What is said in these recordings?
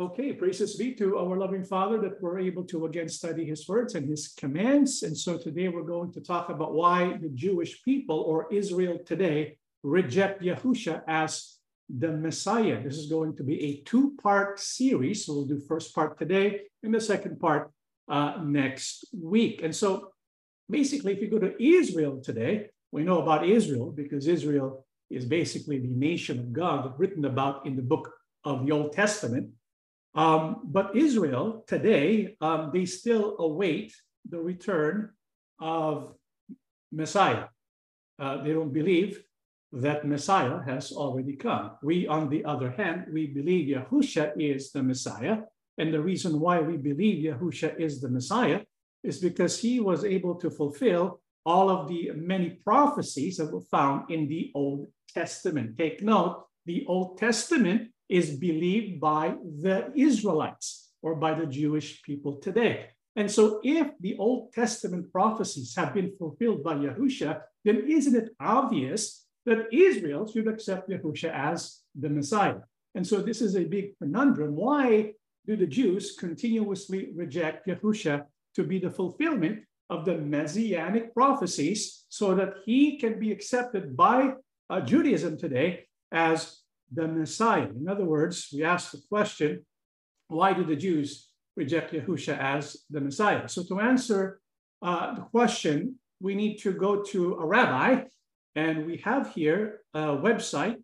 Okay, praises be to our loving Father that we're able to again study his words and his commands. And so today we're going to talk about why the Jewish people or Israel today reject Yahusha as the Messiah. This is going to be a two-part series. So we'll do first part today and the second part uh, next week. And so basically, if you go to Israel today, we know about Israel because Israel is basically the nation of God written about in the book of the Old Testament. Um, but Israel today, um, they still await the return of Messiah. Uh, they don't believe that Messiah has already come. We, on the other hand, we believe Yahusha is the Messiah. And the reason why we believe Yahusha is the Messiah is because he was able to fulfill all of the many prophecies that were found in the Old Testament. Take note, the Old Testament is believed by the Israelites or by the Jewish people today. And so, if the Old Testament prophecies have been fulfilled by Yahusha, then isn't it obvious that Israel should accept Yahusha as the Messiah? And so, this is a big conundrum. Why do the Jews continuously reject Yahusha to be the fulfillment of the messianic prophecies so that he can be accepted by uh, Judaism today as the Messiah. In other words, we ask the question why do the Jews reject Yahusha as the Messiah? So, to answer uh, the question, we need to go to a rabbi, and we have here a website.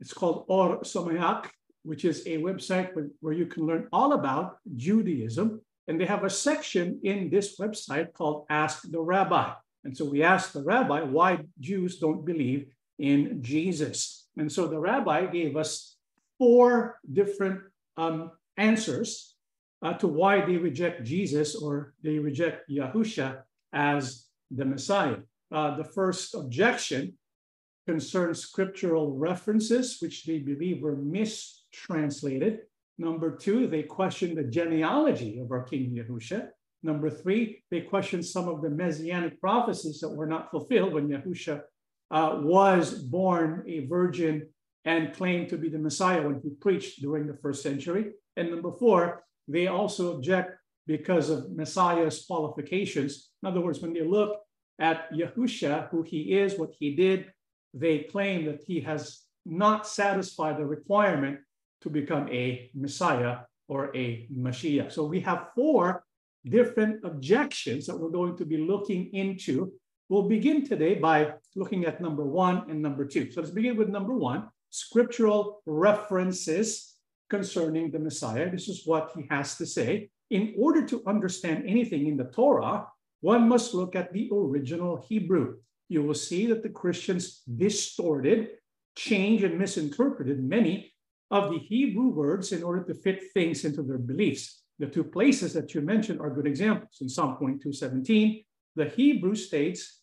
It's called Ohr Somayach, which is a website where you can learn all about Judaism. And they have a section in this website called Ask the Rabbi. And so we ask the rabbi why Jews don't believe in Jesus. And so the rabbi gave us four different um, answers uh, to why they reject Jesus or they reject Yahusha as the Messiah. Uh, the first objection concerns scriptural references, which they believe were mistranslated. Number two, they question the genealogy of our King Yahusha. Number three, they question some of the messianic prophecies that were not fulfilled when Yahusha uh, was born a virgin and claimed to be the Messiah when he preached during the first century. And number four, they also object because of Messiah's qualifications. In other words, when they look at Yahusha, who he is, what he did, they claim that he has not satisfied the requirement to become a Messiah or a Mashiach. So we have four different objections that we're going to be looking into We'll begin today by looking at number one and number two. So let's begin with number one scriptural references concerning the Messiah. This is what he has to say. In order to understand anything in the Torah, one must look at the original Hebrew. You will see that the Christians distorted, changed, and misinterpreted many of the Hebrew words in order to fit things into their beliefs. The two places that you mentioned are good examples. In Psalm 22, 17, the Hebrew states,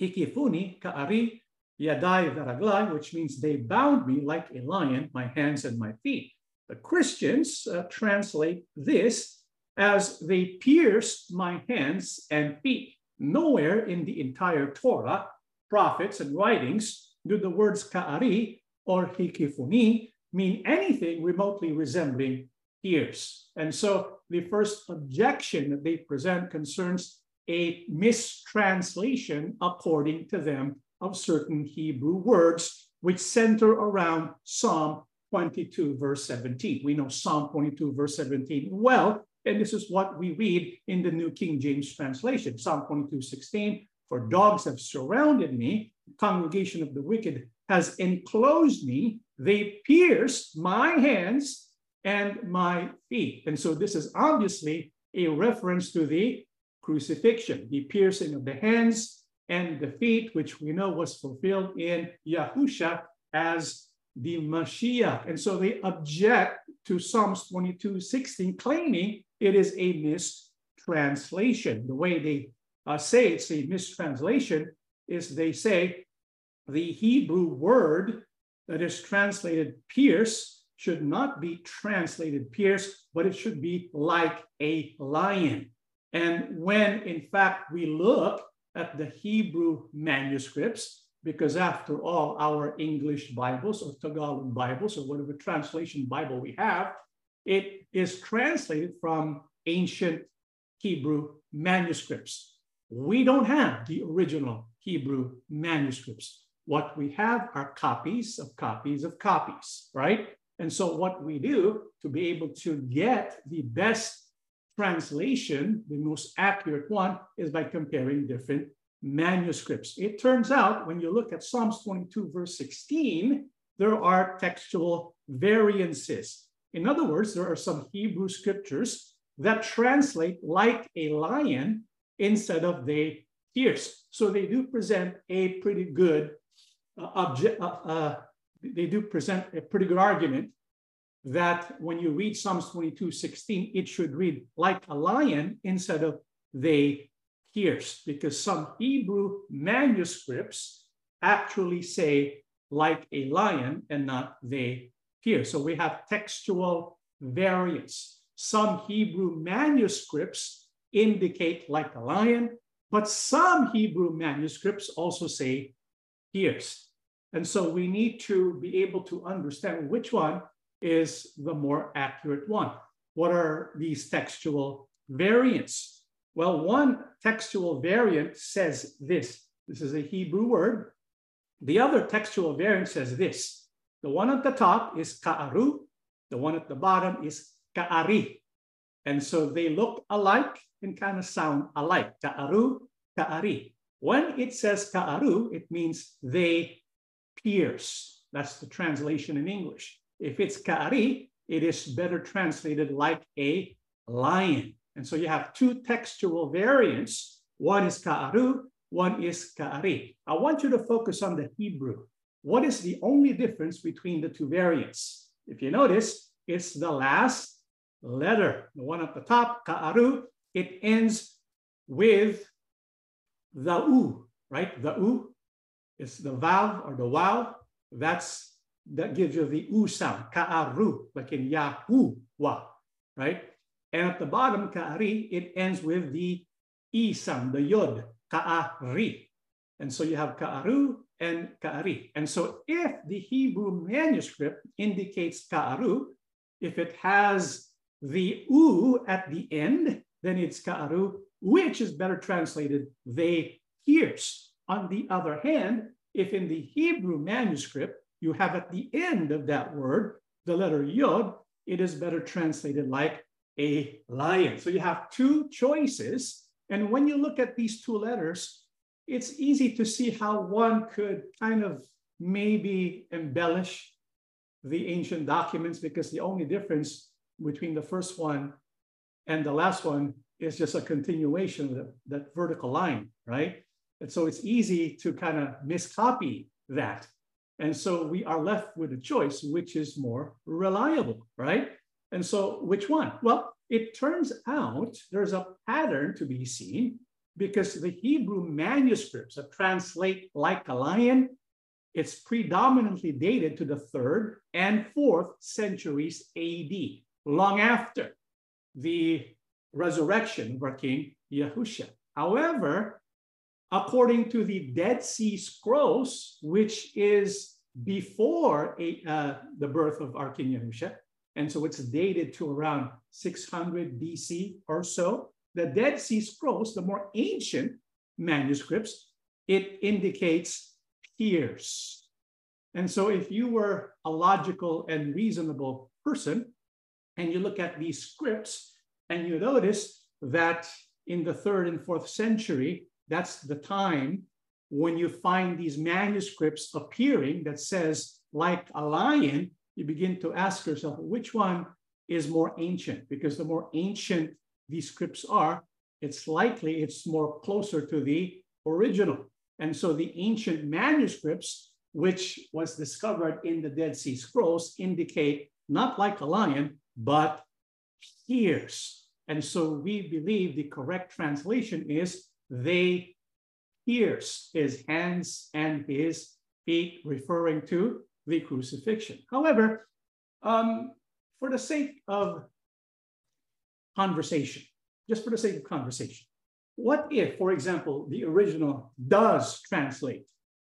Hikifuni ka'ari yadai veraglai, which means they bound me like a lion, my hands and my feet. The Christians uh, translate this as they pierced my hands and feet. Nowhere in the entire Torah, prophets, and writings do the words ka'ari or hikifuni mean anything remotely resembling pierce. And so the first objection that they present concerns a mistranslation, according to them, of certain Hebrew words, which center around Psalm 22, verse 17. We know Psalm 22, verse 17 well, and this is what we read in the New King James translation Psalm 22, 16. For dogs have surrounded me, the congregation of the wicked has enclosed me, they pierced my hands and my feet. And so this is obviously a reference to the crucifixion, the piercing of the hands and the feet, which we know was fulfilled in Yahusha as the Mashiach. And so they object to Psalms 22, 16, claiming it is a mistranslation. The way they uh, say it's a mistranslation is they say the Hebrew word that is translated pierce should not be translated pierce, but it should be like a lion. And when, in fact, we look at the Hebrew manuscripts, because after all, our English Bibles or Tagalog Bibles or whatever translation Bible we have it is translated from ancient Hebrew manuscripts. We don't have the original Hebrew manuscripts. What we have are copies of copies of copies, right? And so, what we do to be able to get the best translation, the most accurate one, is by comparing different manuscripts. It turns out when you look at Psalms 22, verse 16, there are textual variances. In other words, there are some Hebrew scriptures that translate like a lion instead of they fierce. So they do present a pretty good uh, object. Uh, uh, they do present a pretty good argument that when you read Psalms 22, 16, it should read like a lion instead of they pierce, because some Hebrew manuscripts actually say like a lion and not they pierce. So we have textual variance. Some Hebrew manuscripts indicate like a lion, but some Hebrew manuscripts also say pierced. And so we need to be able to understand which one is the more accurate one. What are these textual variants? Well, one textual variant says this. This is a Hebrew word. The other textual variant says this. The one at the top is ka'aru. The one at the bottom is ka'ari. And so they look alike and kind of sound alike. Ka'aru, ka'ari. When it says ka'aru, it means they pierce. That's the translation in English. If it's ka'ari, it is better translated like a lion. And so you have two textual variants. One is ka'aru, one is ka'ari. I want you to focus on the Hebrew. What is the only difference between the two variants? If you notice, it's the last letter. The one at the top, ka'aru, it ends with the u, right? The u is the vowel or the waw. That's that gives you the u sound, ka'aru, like in Yahuwah, right? And at the bottom, ka'ari, it ends with the e sound, the yod, ka'ari. And so you have ka'aru and ka'ari. And so if the Hebrew manuscript indicates ka'aru, if it has the u at the end, then it's ka'aru, which is better translated, they pierce. On the other hand, if in the Hebrew manuscript, you have at the end of that word the letter yod, it is better translated like a lion. So you have two choices. And when you look at these two letters, it's easy to see how one could kind of maybe embellish the ancient documents because the only difference between the first one and the last one is just a continuation of the, that vertical line, right? And so it's easy to kind of miscopy that. And so we are left with a choice, which is more reliable, right? And so which one? Well, it turns out there's a pattern to be seen because the Hebrew manuscripts that translate like a lion, it's predominantly dated to the third and fourth centuries AD, long after the resurrection of our King Yahusha. However, according to the Dead Sea Scrolls, which is before a, uh, the birth of our and so it's dated to around 600 BC or so. The Dead Sea Scrolls, the more ancient manuscripts, it indicates pierce. And so if you were a logical and reasonable person, and you look at these scripts, and you notice that in the third and fourth century, that's the time when you find these manuscripts appearing that says, like a lion, you begin to ask yourself, which one is more ancient? Because the more ancient these scripts are, it's likely it's more closer to the original. And so the ancient manuscripts, which was discovered in the Dead Sea Scrolls, indicate not like a lion, but pierce. And so we believe the correct translation is they pierce his hands and his feet, referring to the crucifixion. However, um, for the sake of conversation, just for the sake of conversation, what if, for example, the original does translate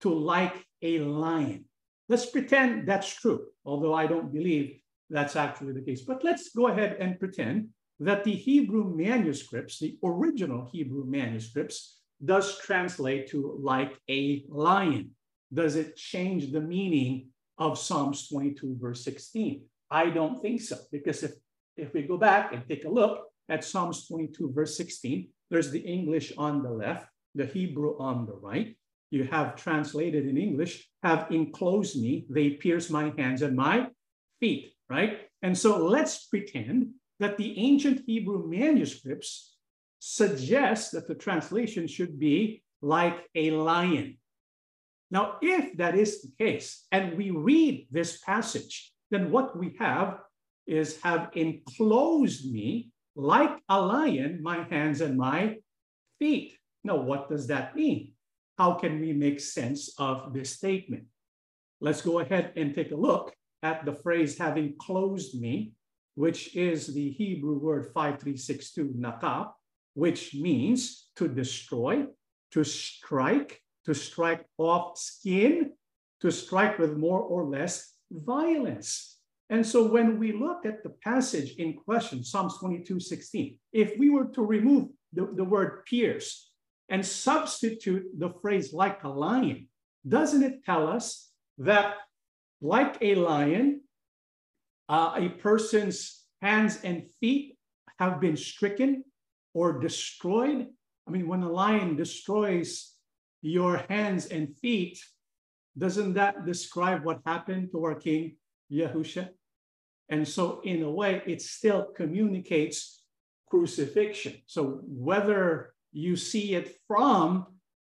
to like a lion? Let's pretend that's true, although I don't believe that's actually the case. But let's go ahead and pretend that the Hebrew manuscripts, the original Hebrew manuscripts, does translate to like a lion. Does it change the meaning of Psalms 22, verse 16? I don't think so, because if, if we go back and take a look at Psalms 22, verse 16, there's the English on the left, the Hebrew on the right. You have translated in English, have enclosed me, they pierce my hands and my feet, right? And so let's pretend that the ancient Hebrew manuscripts suggest that the translation should be like a lion. Now, if that is the case, and we read this passage, then what we have is have enclosed me like a lion, my hands and my feet. Now, what does that mean? How can we make sense of this statement? Let's go ahead and take a look at the phrase having closed me, which is the Hebrew word 5362 nakah, which means to destroy, to strike, to strike off skin, to strike with more or less violence. And so when we look at the passage in question, Psalms 22, 16, if we were to remove the, the word pierce and substitute the phrase like a lion, doesn't it tell us that like a lion, uh, a person's hands and feet have been stricken or destroyed? I mean, when a lion destroys your hands and feet, doesn't that describe what happened to our king Yahusha? And so, in a way, it still communicates crucifixion. So, whether you see it from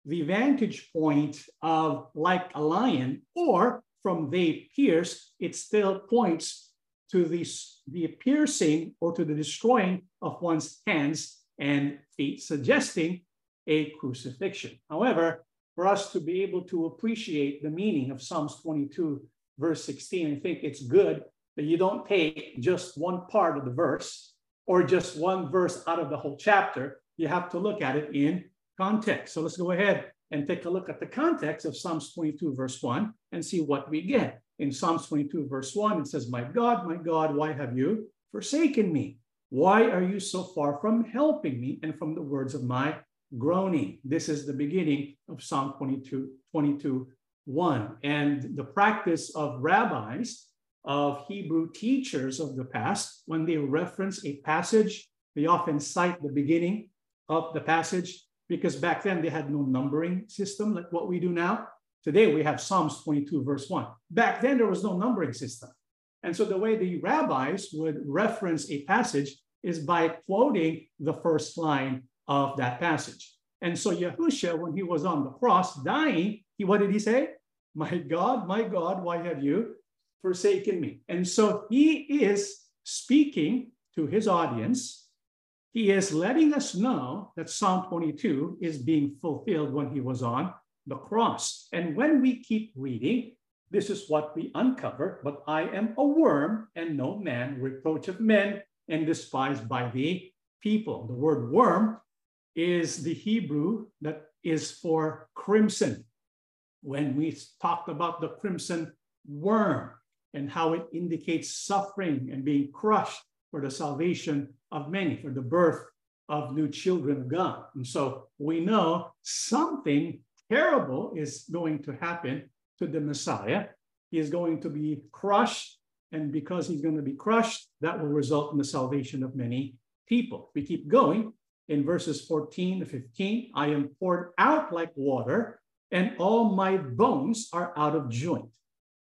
the vantage point of like a lion or from they pierce, it still points to the, the piercing or to the destroying of one's hands and feet, suggesting a crucifixion. However, for us to be able to appreciate the meaning of Psalms 22, verse 16, I think it's good that you don't take just one part of the verse or just one verse out of the whole chapter. You have to look at it in context. So let's go ahead and take a look at the context of Psalms 22, verse 1, and see what we get. In Psalms 22, verse 1, it says, My God, my God, why have you forsaken me? Why are you so far from helping me and from the words of my groaning. This is the beginning of Psalm 22, 22 1. And the practice of rabbis, of Hebrew teachers of the past, when they reference a passage, they often cite the beginning of the passage because back then they had no numbering system like what we do now. Today we have Psalms 22, verse 1. Back then there was no numbering system. And so the way the rabbis would reference a passage is by quoting the first line of that passage. And so Yahusha, when he was on the cross dying, he what did he say? My God, my God, why have you forsaken me? And so he is speaking to his audience. He is letting us know that Psalm 22 is being fulfilled when he was on the cross. And when we keep reading, this is what we uncover. But I am a worm and no man, reproach of men, and despised by the people. The word worm is the Hebrew that is for crimson. When we talked about the crimson worm and how it indicates suffering and being crushed for the salvation of many, for the birth of new children of God. And so we know something terrible is going to happen to the Messiah. He is going to be crushed. And because he's going to be crushed, that will result in the salvation of many people. We keep going in verses 14 to 15, I am poured out like water, and all my bones are out of joint.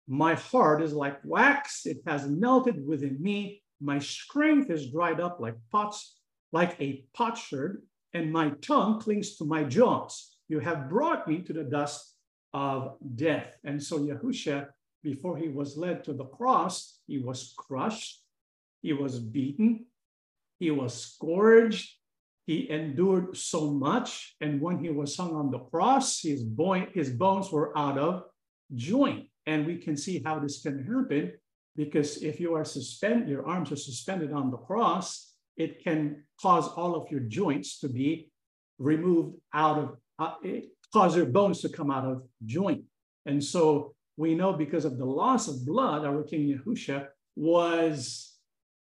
My heart is like wax, it has melted within me. My strength is dried up like pots, like a potsherd, and my tongue clings to my jaws. You have brought me to the dust of death. And so Yahusha, before he was led to the cross, he was crushed, he was beaten, he was scourged, he endured so much. And when he was hung on the cross, his, boy, his bones were out of joint. And we can see how this can happen because if you are suspended, your arms are suspended on the cross, it can cause all of your joints to be removed out of, uh, cause your bones to come out of joint. And so we know because of the loss of blood, our King Yahusha was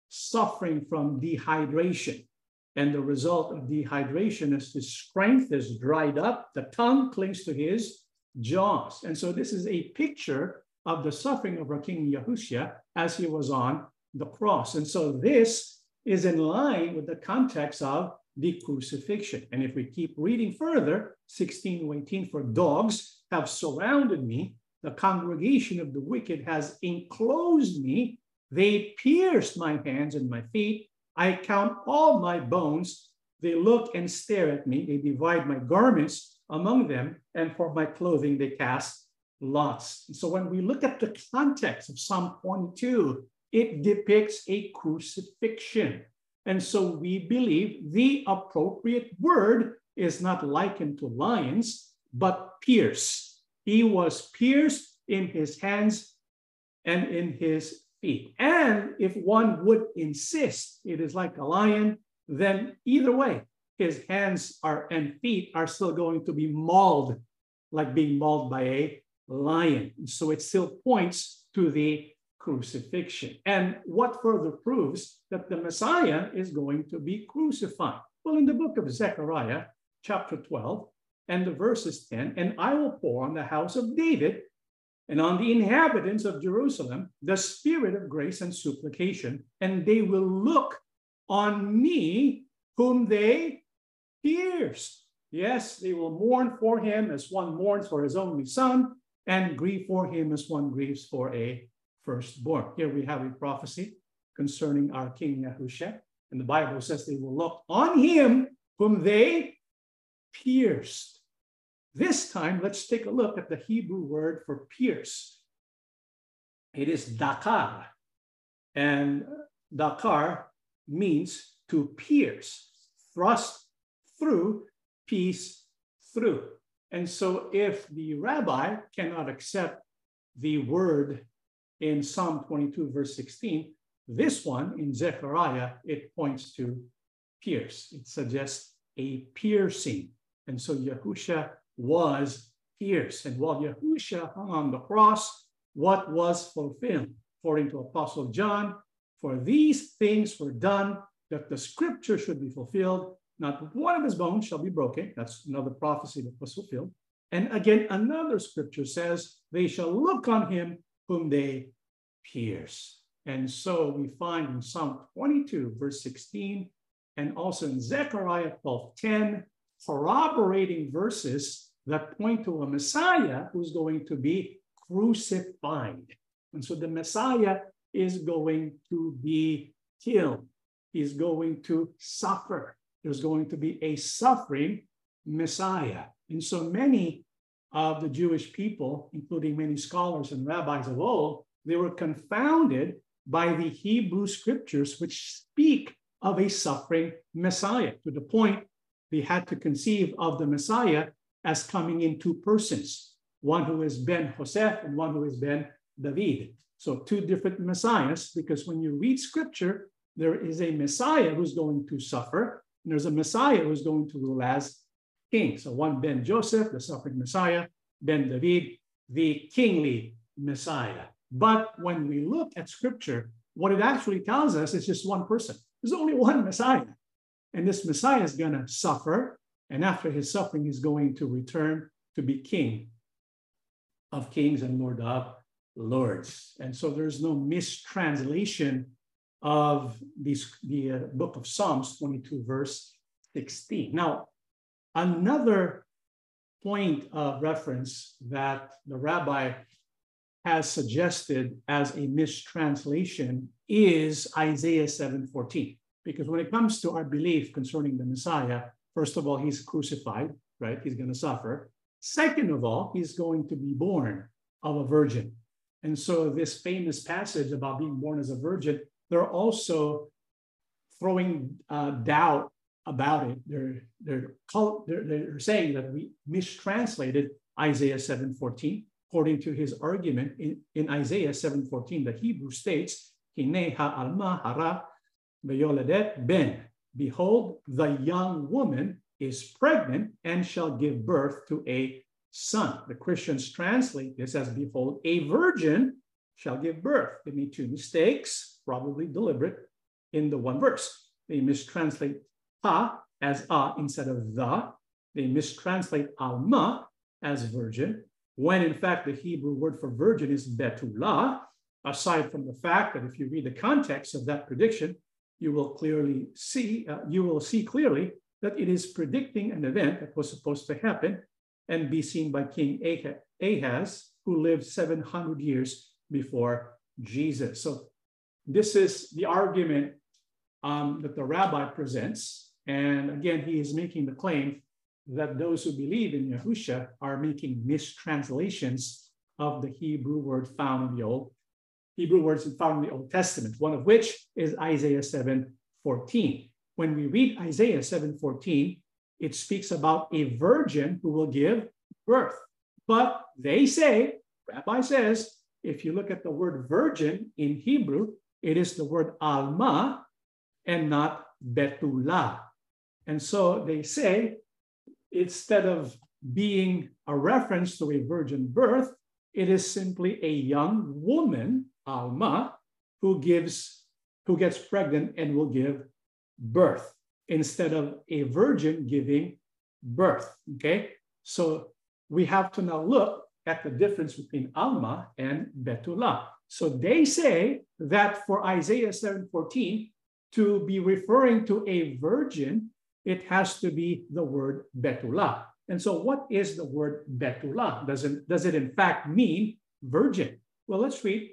suffering from dehydration. And the result of dehydration is his strength is dried up, the tongue clings to his jaws. And so this is a picture of the suffering of our King Yahushua as he was on the cross. And so this is in line with the context of the crucifixion. And if we keep reading further, 16 to 18, for dogs have surrounded me, the congregation of the wicked has enclosed me, they pierced my hands and my feet. I count all my bones. They look and stare at me. They divide my garments among them, and for my clothing they cast lots. So when we look at the context of Psalm 22, it depicts a crucifixion. And so we believe the appropriate word is not likened to lions, but pierce. He was pierced in his hands and in his feet. And if one would insist it is like a lion, then either way, his hands are and feet are still going to be mauled, like being mauled by a lion. So it still points to the crucifixion. And what further proves that the Messiah is going to be crucified? Well, in the book of Zechariah, chapter 12, and the verses 10, and I will pour on the house of David and on the inhabitants of Jerusalem the spirit of grace and supplication, and they will look on me whom they pierced. Yes, they will mourn for him as one mourns for his only son, and grieve for him as one grieves for a firstborn. Here we have a prophecy concerning our King Yahushua, and the Bible says they will look on him whom they pierced. This time, let's take a look at the Hebrew word for pierce. It is dakar, and dakar means to pierce, thrust through, piece through. And so if the rabbi cannot accept the word in Psalm 22, verse 16, this one in Zechariah, it points to pierce. It suggests a piercing. And so Yahusha was pierced. And while Yahusha hung on the cross, what was fulfilled? According to Apostle John, for these things were done that the scripture should be fulfilled. Not one of his bones shall be broken. That's another prophecy that was fulfilled. And again, another scripture says, they shall look on him whom they pierce. And so we find in Psalm 22, verse 16, and also in Zechariah 12, 10, corroborating verses that point to a Messiah who's going to be crucified. And so the Messiah is going to be killed. He's going to suffer. There's going to be a suffering Messiah. And so many of the Jewish people, including many scholars and rabbis of old, they were confounded by the Hebrew scriptures, which speak of a suffering Messiah, to the point they had to conceive of the Messiah as coming in two persons, one who is Ben Joseph and one who is Ben David. So two different messiahs, because when you read scripture, there is a messiah who's going to suffer, and there's a messiah who's going to rule as king. So one Ben Joseph, the suffering messiah, Ben David, the kingly messiah. But when we look at scripture, what it actually tells us is just one person. There's only one messiah. And this messiah is going to suffer and after his suffering, he's going to return to be king of kings and lord of lords. And so there's no mistranslation of these, the uh, book of Psalms 22, verse 16. Now, another point of reference that the rabbi has suggested as a mistranslation is Isaiah 7:14. Because when it comes to our belief concerning the Messiah, First of all, he's crucified, right? He's going to suffer. Second of all, he's going to be born of a virgin. And so, this famous passage about being born as a virgin, they're also throwing uh, doubt about it. They're, they're, they're, they're saying that we mistranslated Isaiah 7:14. According to his argument in, in Isaiah 7:14, the Hebrew states, Hine ha'alma hara ben Behold, the young woman is pregnant and shall give birth to a son. The Christians translate this as Behold, a virgin shall give birth. They made two mistakes, probably deliberate, in the one verse. They mistranslate ha as a instead of the. They mistranslate alma as virgin, when in fact the Hebrew word for virgin is betula, aside from the fact that if you read the context of that prediction, you will clearly see, uh, you will see clearly that it is predicting an event that was supposed to happen and be seen by King Ahaz, who lived 700 years before Jesus. So this is the argument um, that the rabbi presents. And again, he is making the claim that those who believe in Yahusha are making mistranslations of the Hebrew word found in the Old Hebrew words found in the Old Testament, one of which is Isaiah 7 14. When we read Isaiah 7 14, it speaks about a virgin who will give birth. But they say, Rabbi says, if you look at the word virgin in Hebrew, it is the word alma and not betula. And so they say, instead of being a reference to a virgin birth, it is simply a young woman, alma, who gives, who gets pregnant and will give birth instead of a virgin giving birth. Okay, so we have to now look at the difference between alma and betula. So they say that for Isaiah 7:14 to be referring to a virgin, it has to be the word betula. And so what is the word betula? Does it, does it in fact mean virgin? Well, let's read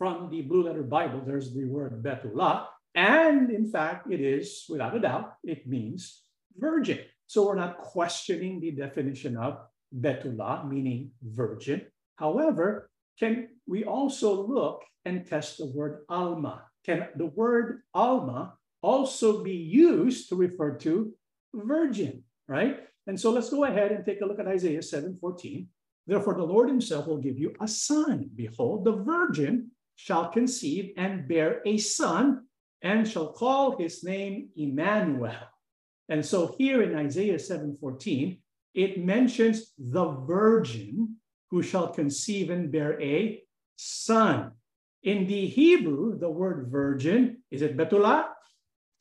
from the Blue Letter Bible. There's the word betula. And in fact, it is, without a doubt, it means virgin. So we're not questioning the definition of betula, meaning virgin. However, can we also look and test the word alma? Can the word alma also be used to refer to virgin, right? And so let's go ahead and take a look at Isaiah 7:14. Therefore, the Lord himself will give you a son. Behold, the virgin shall conceive and bear a son, and shall call his name Emmanuel. And so here in Isaiah 7:14, it mentions the virgin who shall conceive and bear a son. In the Hebrew, the word virgin, is it betula?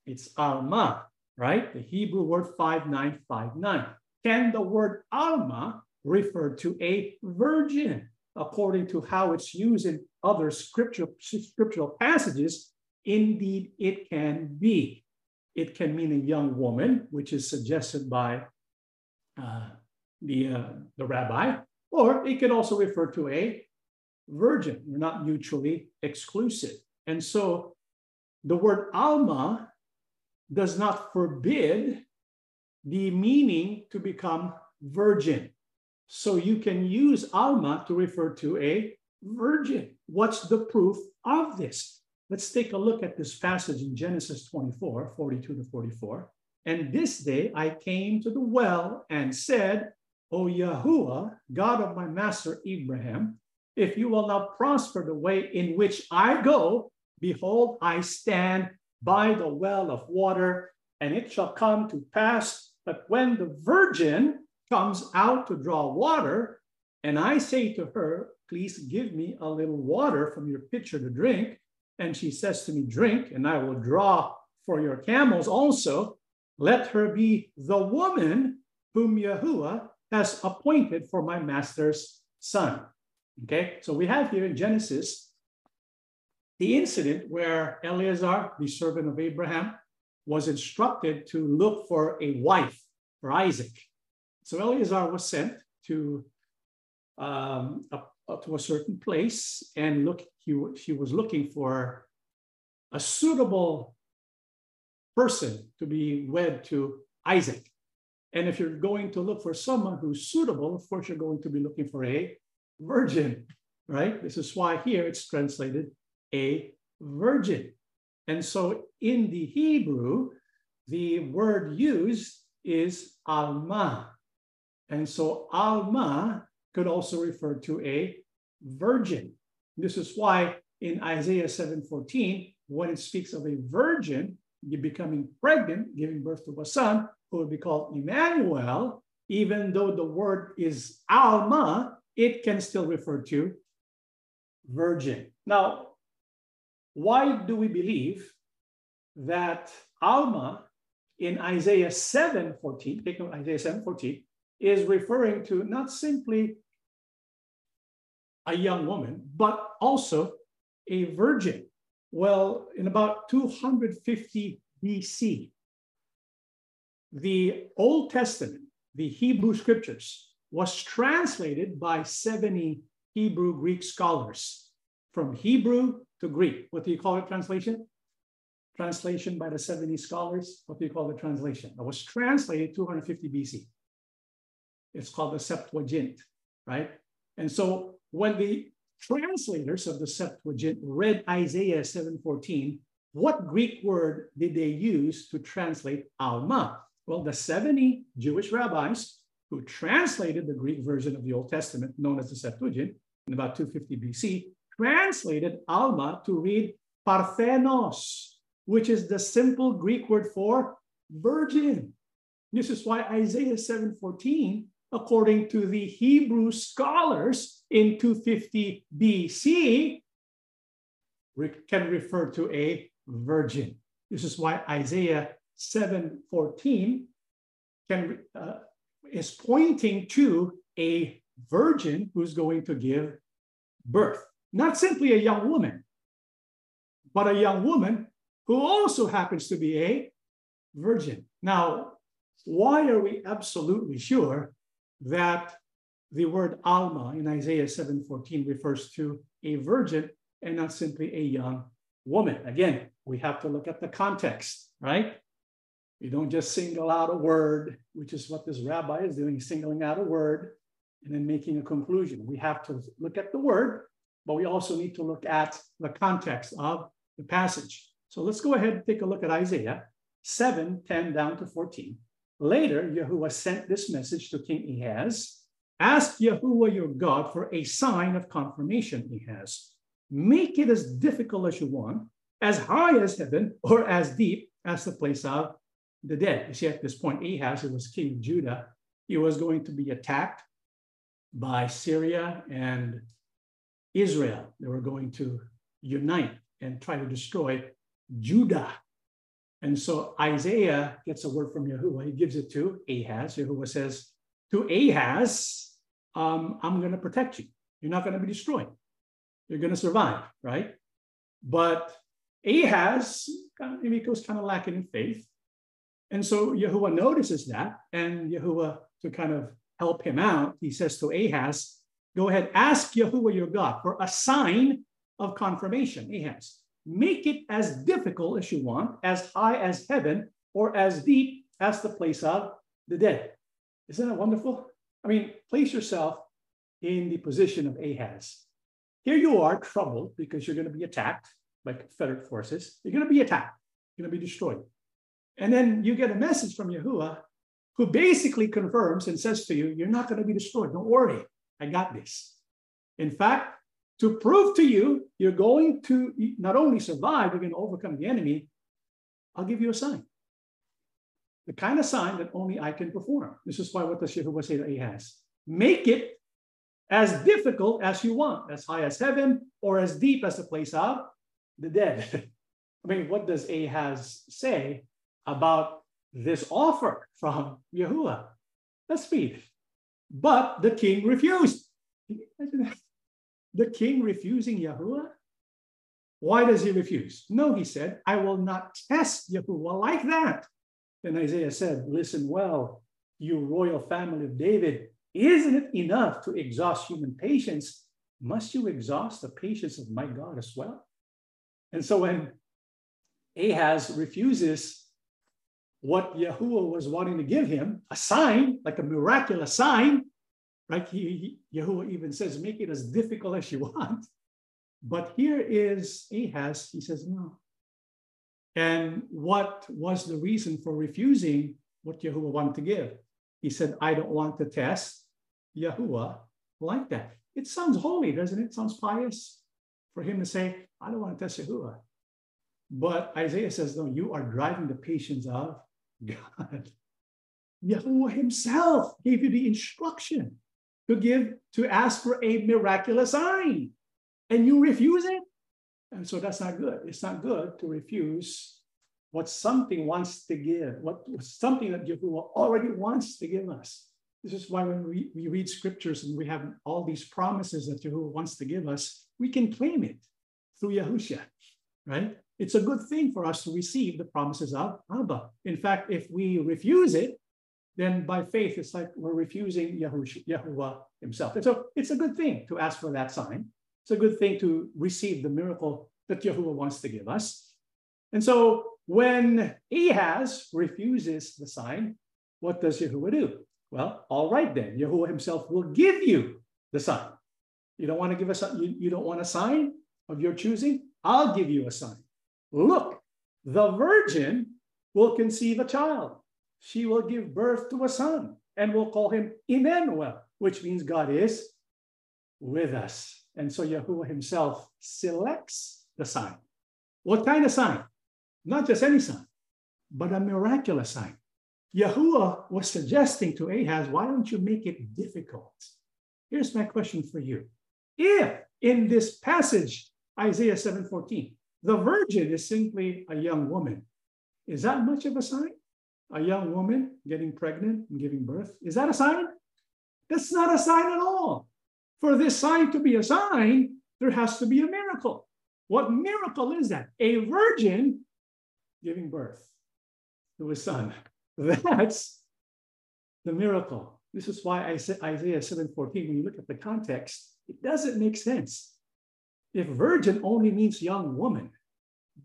It's alma right? The Hebrew word 5959. Can the word Alma refer to a virgin according to how it's used in other scriptural, scriptural passages? Indeed, it can be. It can mean a young woman, which is suggested by uh, the, uh, the rabbi, or it can also refer to a virgin. They're not mutually exclusive. And so the word Alma does not forbid the meaning to become virgin. So you can use Alma to refer to a virgin. What's the proof of this? Let's take a look at this passage in Genesis 24, 42 to 44. And this day I came to the well and said, O Yahuwah, God of my master Abraham, if you will not prosper the way in which I go, behold, I stand by the well of water, and it shall come to pass that when the virgin comes out to draw water, and I say to her, Please give me a little water from your pitcher to drink. And she says to me, Drink, and I will draw for your camels also. Let her be the woman whom Yahuwah has appointed for my master's son. Okay, so we have here in Genesis the incident where Eleazar, the servant of Abraham, was instructed to look for a wife for Isaac. So Eleazar was sent to um, a, to a certain place, and look, he, he was looking for a suitable person to be wed to Isaac. And if you're going to look for someone who's suitable, of course, you're going to be looking for a virgin, right? This is why here it's translated a virgin. And so in the Hebrew, the word used is alma. And so alma could also refer to a virgin. This is why in Isaiah 7:14, when it speaks of a virgin becoming pregnant, giving birth to a son who will be called Emmanuel, even though the word is alma, it can still refer to virgin. Now, why do we believe that Alma in Isaiah 7 14, take note, Isaiah 7 14, is referring to not simply a young woman, but also a virgin. Well, in about 250 BC, the Old Testament, the Hebrew scriptures, was translated by 70 Hebrew Greek scholars from Hebrew to Greek. What do you call it translation? Translation by the 70 scholars. What do you call the translation? It was translated 250 BC. It's called the Septuagint, right? And so when the translators of the Septuagint read Isaiah 7:14, what Greek word did they use to translate Alma? Well, the 70 Jewish rabbis who translated the Greek version of the Old Testament, known as the Septuagint, in about 250 BC, translated Alma to read Parthenos, which is the simple Greek word for virgin. This is why Isaiah 7:14, according to the Hebrew scholars in 250 BC, can refer to a virgin. This is why Isaiah 7:14 can uh, is pointing to a virgin who's going to give birth. Not simply a young woman, but a young woman who also happens to be a virgin. Now, why are we absolutely sure that the word Alma in Isaiah 7:14 refers to a virgin and not simply a young woman? Again, we have to look at the context, right? You don't just single out a word, which is what this rabbi is doing, singling out a word and then making a conclusion. We have to look at the word, but we also need to look at the context of the passage. So let's go ahead and take a look at Isaiah 7 10 down to 14. Later, Yahuwah sent this message to King Ahaz Ask Yahuwah your God for a sign of confirmation, Ahaz. Make it as difficult as you want, as high as heaven, or as deep as the place of the dead. You see, at this point, Ahaz, who was king of Judah, he was going to be attacked by Syria and Israel. They were going to unite and try to destroy Judah. And so Isaiah gets a word from Yahuwah. He gives it to Ahaz. Yahuwah says to Ahaz, um, I'm going to protect you. You're not going to be destroyed. You're going to survive, right? But Ahaz, maybe goes kind of lacking in faith. And so Yahuwah notices that, and Yahuwah, to kind of help him out, he says to Ahaz, Go ahead, ask Yahuwah your God for a sign of confirmation. Ahaz, make it as difficult as you want, as high as heaven, or as deep as the place of the dead. Isn't that wonderful? I mean, place yourself in the position of Ahaz. Here you are, troubled because you're going to be attacked by Confederate forces. You're going to be attacked, you're going to be destroyed. And then you get a message from Yahuwah who basically confirms and says to you, You're not going to be destroyed. Don't worry. I got this. In fact, to prove to you you're going to not only survive, you're going to overcome the enemy, I'll give you a sign. The kind of sign that only I can perform. This is why what does Yahuwah say to Ahaz? Make it as difficult as you want, as high as heaven or as deep as the place of the dead. I mean, what does Ahaz say? About this offer from Yahuwah. Let's read. But the king refused. The king refusing Yahuwah? Why does he refuse? No, he said, I will not test Yahuwah like that. Then Isaiah said, Listen well, you royal family of David. Isn't it enough to exhaust human patience? Must you exhaust the patience of my God as well? And so when Ahaz refuses what Yahuwah was wanting to give him, a sign, like a miraculous sign, right? He, he, Yahuwah even says, make it as difficult as you want. But here is Ahaz, he says, no. And what was the reason for refusing what Yahuwah wanted to give? He said, I don't want to test Yahuwah like that. It sounds holy, doesn't it? it sounds pious for him to say, I don't want to test Yahuwah. But Isaiah says, no, you are driving the patience of God. Yahuwah himself gave you the instruction to give, to ask for a miraculous sign. and you refuse it. And so that's not good. It's not good to refuse what something wants to give, what something that Yahuwah already wants to give us. This is why when we, we read scriptures and we have all these promises that Yahuwah wants to give us, we can claim it through Yahusha, right? It's a good thing for us to receive the promises of Abba. In fact, if we refuse it, then by faith, it's like we're refusing Yahusha, Yahuwah himself. And so it's a good thing to ask for that sign. It's a good thing to receive the miracle that Yahuwah wants to give us. And so when Ahaz refuses the sign, what does Yahuwah do? Well, all right then, Yahuwah himself will give you the sign. You don't want to give a, you, you don't want a sign of your choosing? I'll give you a sign. Look, the virgin will conceive a child. She will give birth to a son and we'll call him Emmanuel, which means God is with us. And so Yahuwah himself selects the sign. What kind of sign? Not just any sign, but a miraculous sign. Yahuwah was suggesting to Ahaz, why don't you make it difficult? Here's my question for you. If in this passage, Isaiah 7:14, the virgin is simply a young woman, is that much of a sign? A young woman getting pregnant and giving birth, is that a sign? That's not a sign at all. For this sign to be a sign, there has to be a miracle. What miracle is that? A virgin giving birth to a son. That's the miracle. This is why I Isaiah 7:14, when you look at the context, it doesn't make sense. If virgin only means young woman,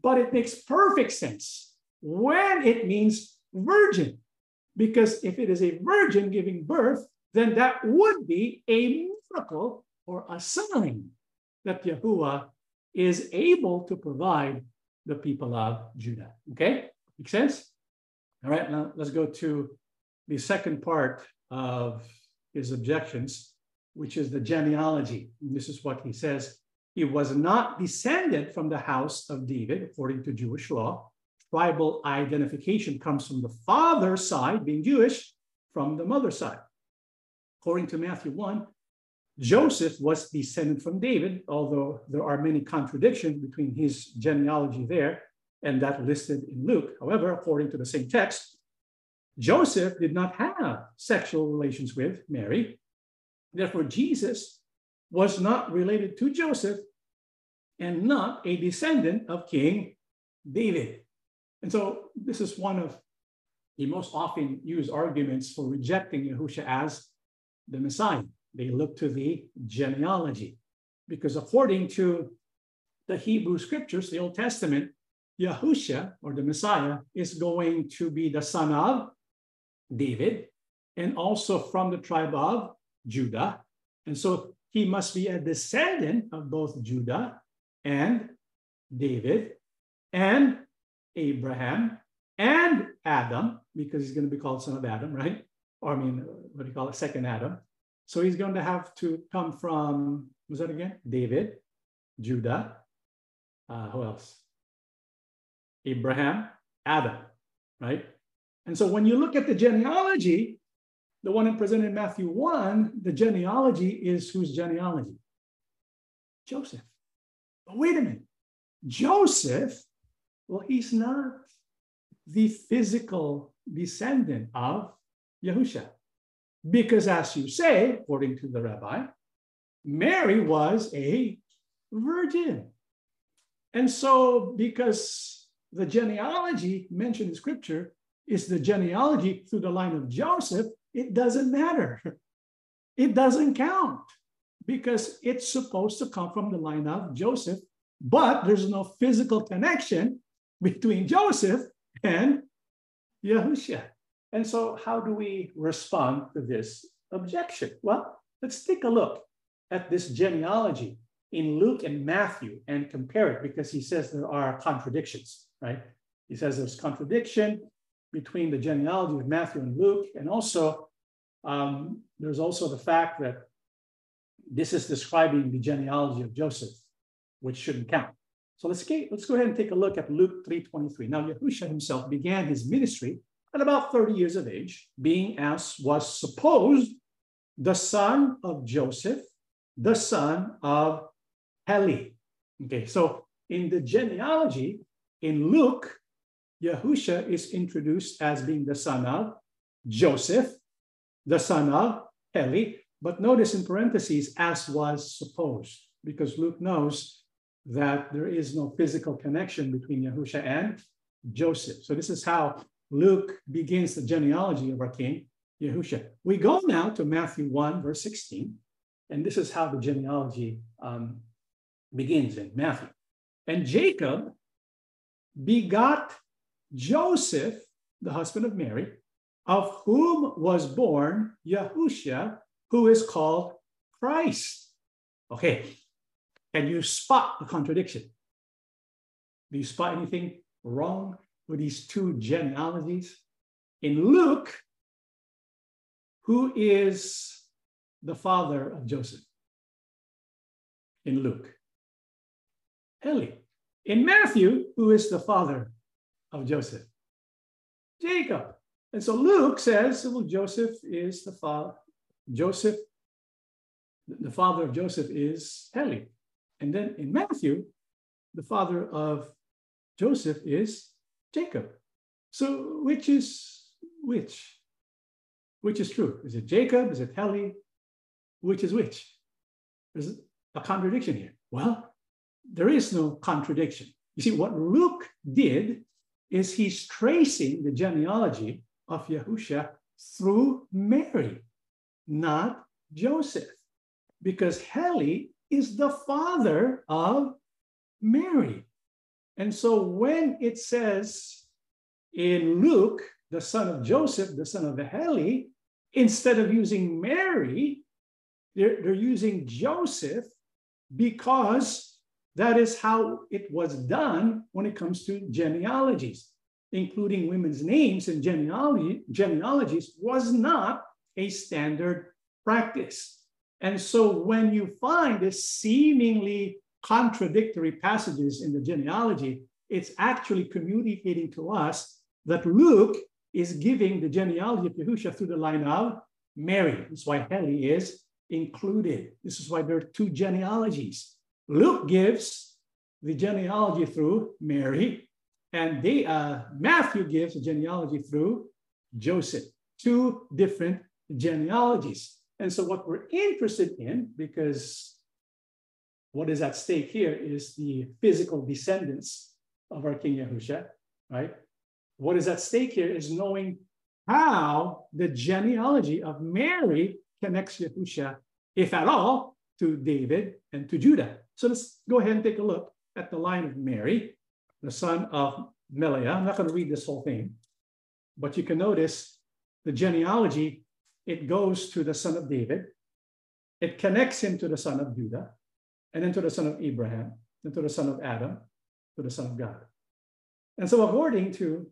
but it makes perfect sense when it means virgin. Because if it is a virgin giving birth, then that would be a miracle or a sign that Yahuwah is able to provide the people of Judah. Okay, make sense? All right, now let's go to the second part of his objections, which is the genealogy. And this is what he says. He was not descended from the house of David, according to Jewish law. Tribal identification comes from the father's side, being Jewish, from the mother's side. According to Matthew 1, Joseph was descended from David, although there are many contradictions between his genealogy there and that listed in Luke. However, according to the same text, Joseph did not have sexual relations with Mary. Therefore, Jesus was not related to Joseph and not a descendant of King David. And so, this is one of the most often used arguments for rejecting Yahusha as the Messiah. They look to the genealogy because according to the Hebrew scriptures, the Old Testament, Yahusha or the Messiah is going to be the son of David and also from the tribe of Judah. And so he must be a descendant of both Judah and David and Abraham and Adam, because he's going to be called son of Adam, right? Or I mean, what do you call it? Second Adam. So he's going to have to come from, was that again? David, Judah, uh, who else? Abraham, Adam, right? And so when you look at the genealogy, the one presented in Matthew 1, the genealogy is whose genealogy? Joseph. But wait a minute. Joseph, well, he's not the physical descendant of Yahusha. Because as you say, according to the rabbi, Mary was a virgin. And so, because the genealogy mentioned in scripture is the genealogy through the line of Joseph, it doesn't matter. It doesn't count because it's supposed to come from the line of Joseph, but there's no physical connection between Joseph and Yahushua. And so, how do we respond to this objection? Well, let's take a look at this genealogy in Luke and Matthew and compare it because he says there are contradictions, right? He says there's contradiction between the genealogy of Matthew and Luke, and also um, there's also the fact that this is describing the genealogy of Joseph, which shouldn't count. So let's, get, let's go ahead and take a look at Luke 3.23. Now, Yahusha himself began his ministry at about 30 years of age, being as was supposed the son of Joseph, the son of Heli. Okay, so in the genealogy, in Luke, Yahusha is introduced as being the son of Joseph, the son of Eli, but notice in parentheses, as was supposed, because Luke knows that there is no physical connection between Yahusha and Joseph. So this is how Luke begins the genealogy of our king, Yahusha. We go now to Matthew 1, verse 16, and this is how the genealogy um, begins in Matthew. And Jacob begot Joseph, the husband of Mary, of whom was born Yahusha, who is called Christ. Okay, can you spot the contradiction? Do you spot anything wrong with these two genealogies? In Luke, who is the father of Joseph? In Luke, Heli. In Matthew, who is the father of Joseph? Jacob. And so Luke says, well, Joseph is the father. Joseph, the father of Joseph is Heli. And then in Matthew, the father of Joseph is Jacob. So which is which? Which is true? Is it Jacob? Is it Heli? Which is which? There's a contradiction here. Well, there is no contradiction. You see, what Luke did is he's tracing the genealogy of Yahusha through Mary, not Joseph, because Heli is the father of Mary. And so when it says in Luke, the son of Joseph, the son of Heli, instead of using Mary, they're, they're using Joseph because that is how it was done when it comes to genealogies, including women's names and genealogy, genealogies was not a standard practice. And so when you find this seemingly contradictory passages in the genealogy, it's actually communicating to us that Luke is giving the genealogy of Yahusha through the line of Mary. That's why Heli is included. This is why there are two genealogies. Luke gives the genealogy through Mary, and they, uh, Matthew gives the genealogy through Joseph. Two different genealogies. And so, what we're interested in, because what is at stake here is the physical descendants of our King Yahusha, right? What is at stake here is knowing how the genealogy of Mary connects Yahusha, if at all, to David and to Judah. So let's go ahead and take a look at the line of Mary, the son of Meliah. I'm not going to read this whole thing, but you can notice the genealogy, it goes to the son of David, it connects him to the son of Judah, and then to the son of Abraham, and to the son of Adam, to the son of God. And so, according to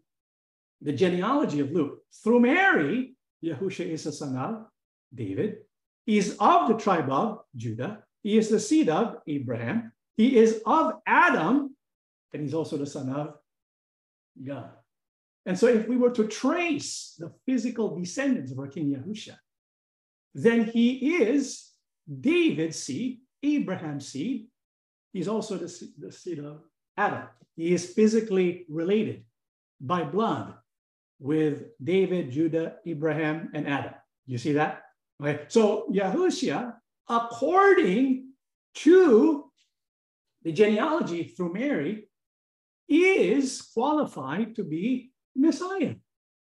the genealogy of Luke, through Mary, Yahusha is the son of David. Is of the tribe of Judah. He is the seed of Abraham. He is of Adam, and he's also the son of God. And so, if we were to trace the physical descendants of our King Yahusha, then he is David's seed, Abraham's seed. He's also the, the seed of Adam. He is physically related by blood with David, Judah, Abraham, and Adam. You see that? Okay. So Yahushua according to the genealogy through Mary, is qualified to be Messiah.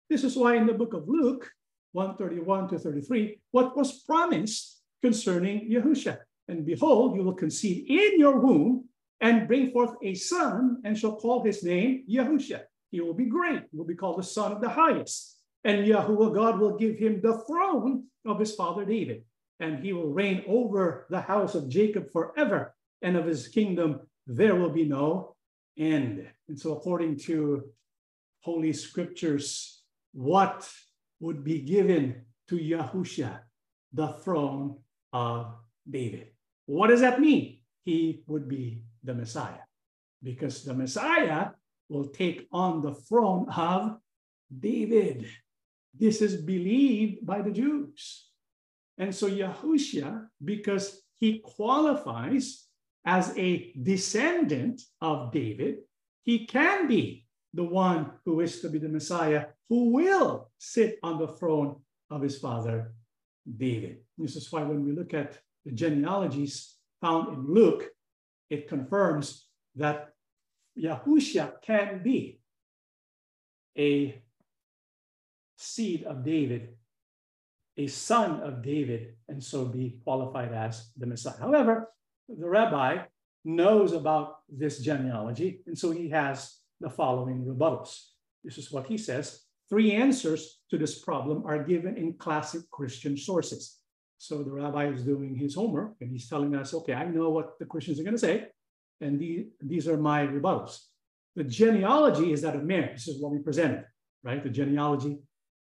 This is why in the book of Luke 131 to 33, what was promised concerning Yahusha. And behold, you will conceive in your womb and bring forth a son, and shall call his name Yahusha. He will be great, he will be called the Son of the Highest. And Yahuwah God will give him the throne of his father David and he will reign over the house of Jacob forever, and of his kingdom there will be no end. And so, according to Holy Scriptures, what would be given to Yahusha, the throne of David? What does that mean? He would be the Messiah, because the Messiah will take on the throne of David. This is believed by the Jews. And so Yahushua, because he qualifies as a descendant of David, he can be the one who is to be the Messiah who will sit on the throne of his father David. This is why when we look at the genealogies found in Luke, it confirms that Yahushua can be a seed of David, a son of David, and so be qualified as the Messiah. However, the rabbi knows about this genealogy, and so he has the following rebuttals. This is what he says. Three answers to this problem are given in classic Christian sources. So the rabbi is doing his homework and he's telling us, okay, I know what the Christians are going to say, and the, these are my rebuttals. The genealogy is that of Mary. This is what we presented, right? The genealogy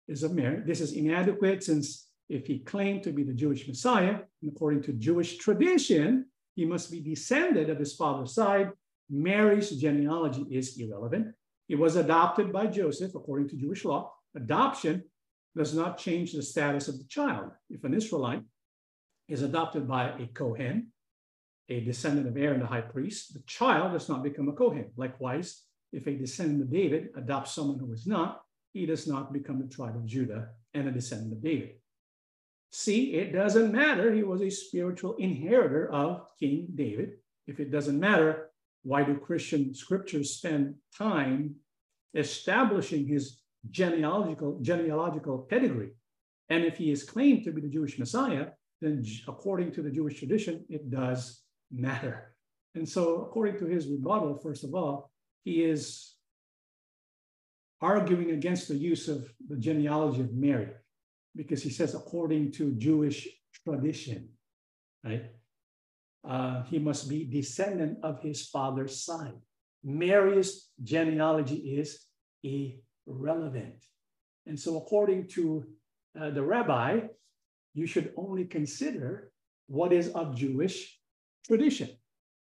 is of Mary. This is inadequate since if he claimed to be the Jewish Messiah, according to Jewish tradition, he must be descended of his father's side. Mary's genealogy is irrelevant. He was adopted by Joseph according to Jewish law. Adoption does not change the status of the child. If an Israelite is adopted by a Kohen, a descendant of Aaron the high priest, the child does not become a Kohen. Likewise, if a descendant of David adopts someone who is not, he does not become the tribe of Judah and a descendant of David. See, it doesn't matter. He was a spiritual inheritor of King David. If it doesn't matter, why do Christian scriptures spend time establishing his genealogical, genealogical pedigree? And if he is claimed to be the Jewish Messiah, then according to the Jewish tradition, it does matter. And so, according to his rebuttal, first of all, he is arguing against the use of the genealogy of Mary because he says, according to Jewish tradition, right? Uh, he must be descendant of his father's side. Mary's genealogy is irrelevant. And so, according to uh, the rabbi, you should only consider what is of Jewish tradition.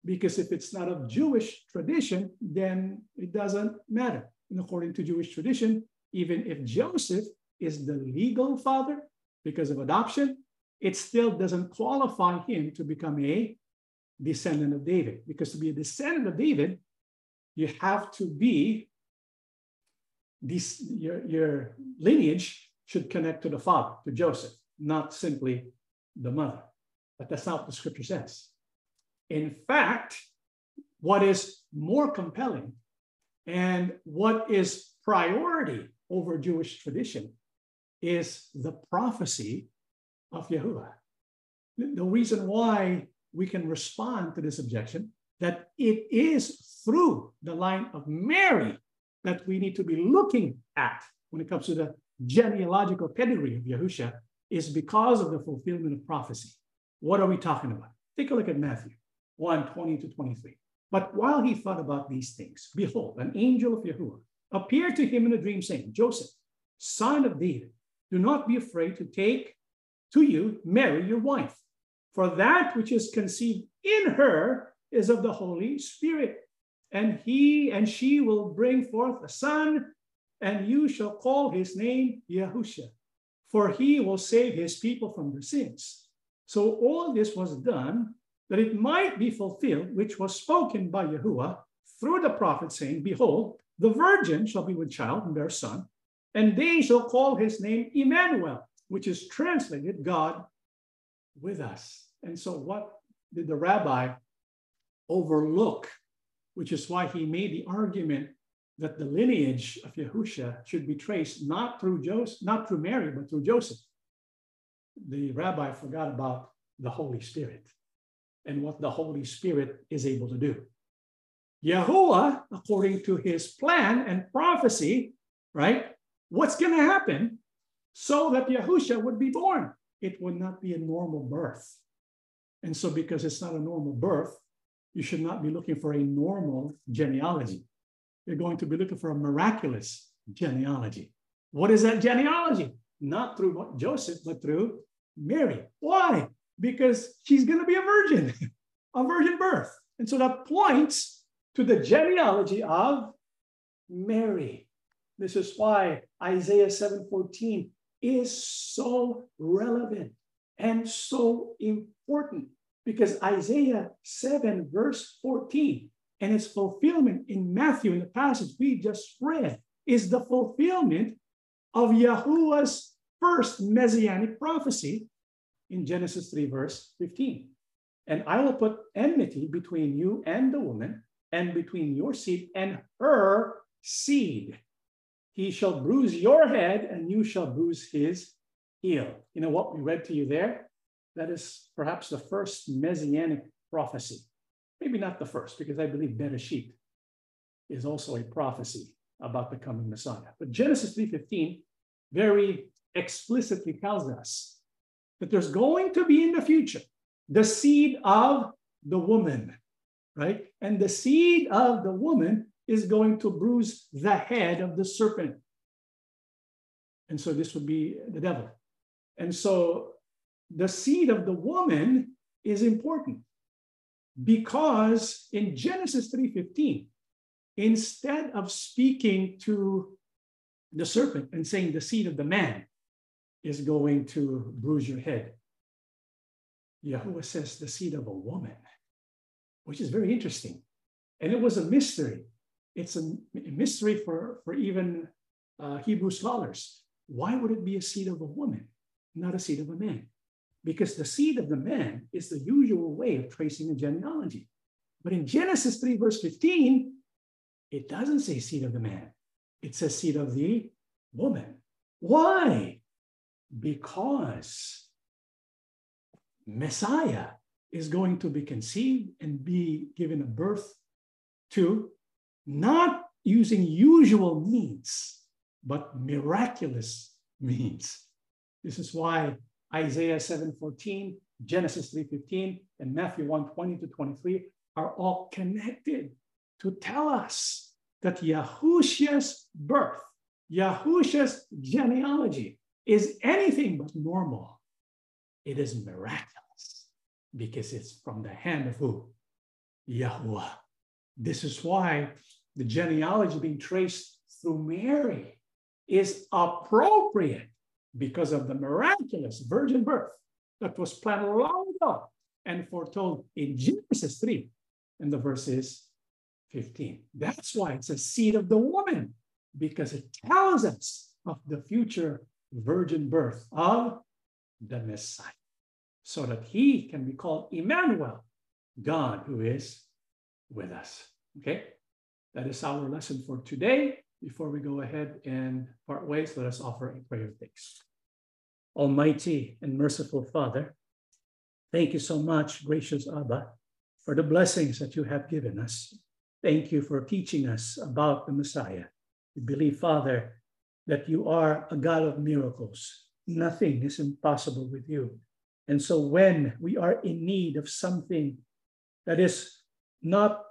Because if it's not of Jewish tradition, then it doesn't matter. And according to Jewish tradition, even if Joseph is the legal father because of adoption, it still doesn't qualify him to become a descendant of David. Because to be a descendant of David, you have to be this, your, your lineage should connect to the father, to Joseph, not simply the mother. But that's not what the scripture says. In fact, what is more compelling and what is priority over Jewish tradition is the prophecy of Yahuwah. The reason why we can respond to this objection that it is through the line of Mary that we need to be looking at when it comes to the genealogical pedigree of Yahusha is because of the fulfillment of prophecy. What are we talking about? Take a look at Matthew 1 20 to 23. But while he thought about these things, behold, an angel of Yahuwah appeared to him in a dream, saying, Joseph, son of David, do not be afraid to take to you Mary, your wife, for that which is conceived in her is of the Holy Spirit. And he and she will bring forth a son, and you shall call his name Yahusha, for he will save his people from their sins. So all this was done that it might be fulfilled, which was spoken by Yahuwah through the prophet, saying, Behold, the virgin shall be with child and bear a son, and they shall call his name Emmanuel, which is translated God with us. And so, what did the rabbi overlook? Which is why he made the argument that the lineage of Yahusha should be traced not through Joseph, not through Mary, but through Joseph. The rabbi forgot about the Holy Spirit and what the Holy Spirit is able to do. Yahuwah, according to his plan and prophecy, right, what's going to happen so that Yahusha would be born? It would not be a normal birth. And so, because it's not a normal birth, you should not be looking for a normal genealogy. You're going to be looking for a miraculous genealogy. What is that genealogy? Not through Joseph, but through Mary. Why? Because she's going to be a virgin, a virgin birth. And so that points to the genealogy of Mary. This is why Isaiah 7:14 is so relevant and so important Because Isaiah 7, verse 14, and its fulfillment in Matthew, in the passage we just read, is the fulfillment of Yahuwah's first messianic prophecy in Genesis 3, verse 15. And I will put enmity between you and the woman, and between your seed and her seed. He shall bruise your head, and you shall bruise his heel. You know what we read to you there? That is perhaps the first messianic prophecy. Maybe not the first, because I believe Bereshit is also a prophecy about the coming Messiah. But Genesis 3:15 very explicitly tells us that there's going to be in the future the seed of the woman, right? And the seed of the woman is going to bruise the head of the serpent. And so this would be the devil. And so the seed of the woman is important because in Genesis 3:15, instead of speaking to the serpent and saying the seed of the man is going to bruise your head, Yahuwah says the seed of a woman, which is very interesting. And it was a mystery. It's a mystery for, for even uh, Hebrew scholars. Why would it be a seed of a woman, not a seed of a man? Because the seed of the man is the usual way of tracing a genealogy. But in Genesis 3, verse 15, it doesn't say seed of the man, it says seed of the woman. Why? Because Messiah is going to be conceived and be given a birth to, not using usual means, but miraculous means. This is why Isaiah 7:14, Genesis 3:15, and Matthew 1:20 to 23 are all connected to tell us that Yahushua's birth, Yahushua's genealogy is anything but normal. It is miraculous because it's from the hand of who? Yahuwah. This is why the genealogy being traced through Mary is appropriate because of the miraculous virgin birth that was planned long ago and foretold in Genesis 3 and the verses 15. That's why it's a seed of the woman, because it tells us of the future virgin birth of the Messiah so that he can be called Emmanuel, God who is with us. Okay, that is our lesson for today. Before we go ahead and part ways, let us offer a prayer of thanks. Almighty and merciful Father, thank you so much, gracious Abba, for the blessings that you have given us. Thank you for teaching us about the Messiah. We believe, Father, that you are a God of miracles. Nothing is impossible with you. And so when we are in need of something that is not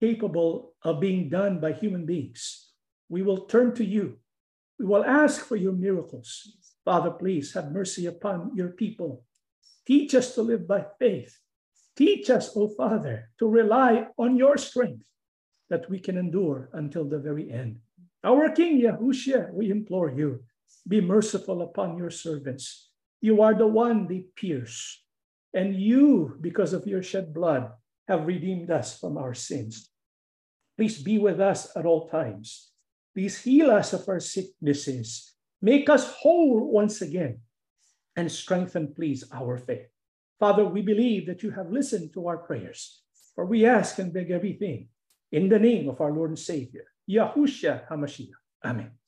capable of being done by human beings, we will turn to you. We will ask for your miracles. Father, please have mercy upon your people. Teach us to live by faith. Teach us, O oh Father, to rely on your strength that we can endure until the very end. Our King Yahushua, we implore you, be merciful upon your servants you are the one they pierce. And you, because of your shed blood, have redeemed us from our sins. Please be with us at all times. Please heal us of our sicknesses. Make us whole once again and strengthen, please, our faith. Father, we believe that you have listened to our prayers, for we ask and beg everything in the name of our Lord and Savior, Yahushua HaMashiach. Amen.